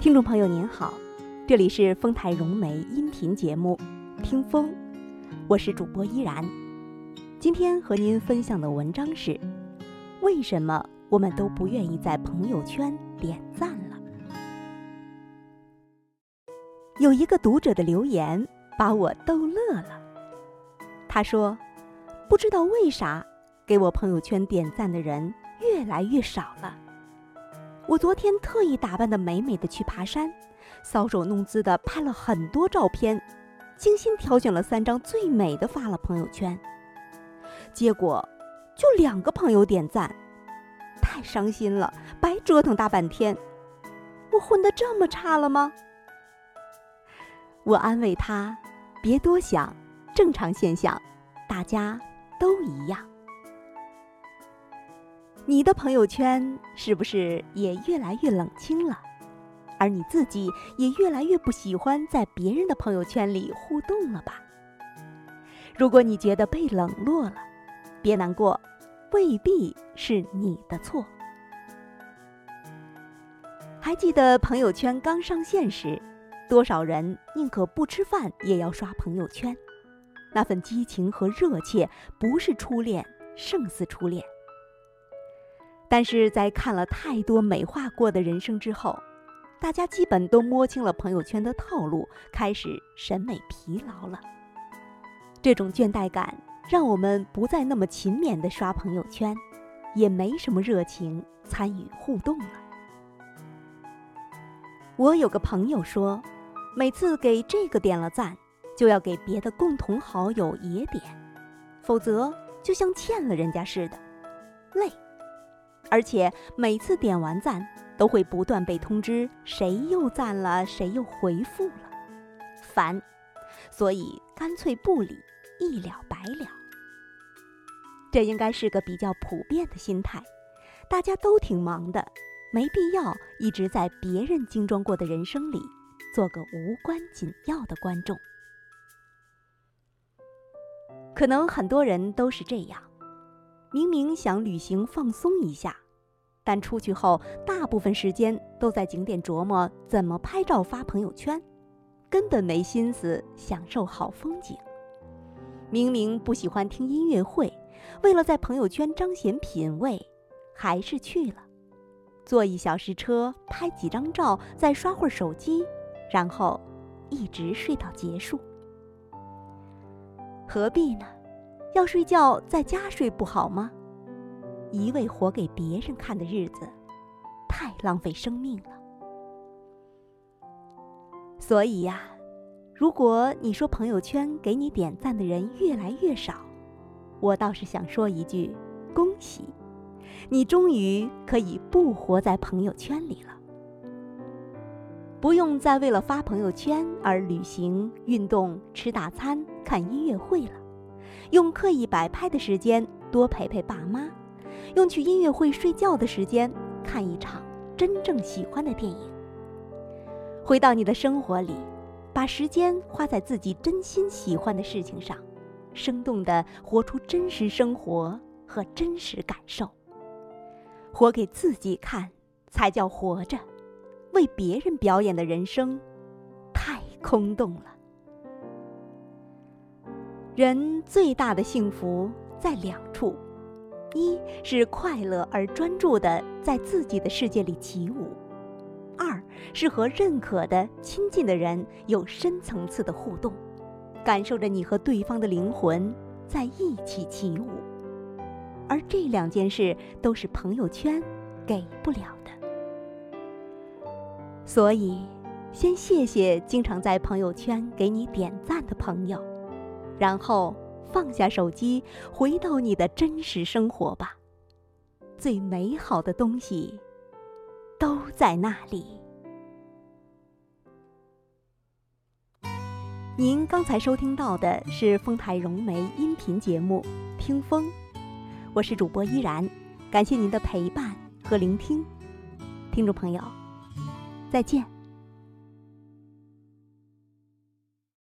听众朋友您好，这里是丰台融媒音频节目《听风》，我是主播依然。今天和您分享的文章是：为什么我们都不愿意在朋友圈点赞了？有一个读者的留言把我逗乐了。他说：“不知道为啥，给我朋友圈点赞的人越来越少了。”我昨天特意打扮的美美的去爬山，搔首弄姿的拍了很多照片，精心挑选了三张最美的发了朋友圈。结果就两个朋友点赞，太伤心了，白折腾大半天。我混得这么差了吗？我安慰他，别多想，正常现象，大家都一样。你的朋友圈是不是也越来越冷清了？而你自己也越来越不喜欢在别人的朋友圈里互动了吧？如果你觉得被冷落了，别难过，未必是你的错。还记得朋友圈刚上线时，多少人宁可不吃饭也要刷朋友圈？那份激情和热切，不是初恋胜似初恋。但是在看了太多美化过的人生之后，大家基本都摸清了朋友圈的套路，开始审美疲劳了。这种倦怠感让我们不再那么勤勉地刷朋友圈，也没什么热情参与互动了。我有个朋友说，每次给这个点了赞，就要给别的共同好友也点，否则就像欠了人家似的，累。而且每次点完赞，都会不断被通知谁又赞了，谁又回复了，烦，所以干脆不理，一了百了。这应该是个比较普遍的心态，大家都挺忙的，没必要一直在别人精装过的人生里做个无关紧要的观众。可能很多人都是这样。明明想旅行放松一下，但出去后大部分时间都在景点琢磨怎么拍照发朋友圈，根本没心思享受好风景。明明不喜欢听音乐会，为了在朋友圈彰显品味，还是去了。坐一小时车，拍几张照，再刷会儿手机，然后一直睡到结束。何必呢？要睡觉，在家睡不好吗？一味活给别人看的日子，太浪费生命了。所以呀，如果你说朋友圈给你点赞的人越来越少，我倒是想说一句：恭喜，你终于可以不活在朋友圈里了，不用再为了发朋友圈而旅行、运动、吃大餐、看音乐会了。用刻意摆拍的时间多陪陪爸妈，用去音乐会睡觉的时间看一场真正喜欢的电影。回到你的生活里，把时间花在自己真心喜欢的事情上，生动地活出真实生活和真实感受。活给自己看才叫活着，为别人表演的人生，太空洞了。人最大的幸福在两处：一是快乐而专注的在自己的世界里起舞；二是和认可的亲近的人有深层次的互动，感受着你和对方的灵魂在一起起舞。而这两件事都是朋友圈给不了的。所以，先谢谢经常在朋友圈给你点赞的朋友。然后放下手机，回到你的真实生活吧。最美好的东西都在那里。您刚才收听到的是丰台融媒音频节目《听风》，我是主播依然，感谢您的陪伴和聆听，听众朋友，再见。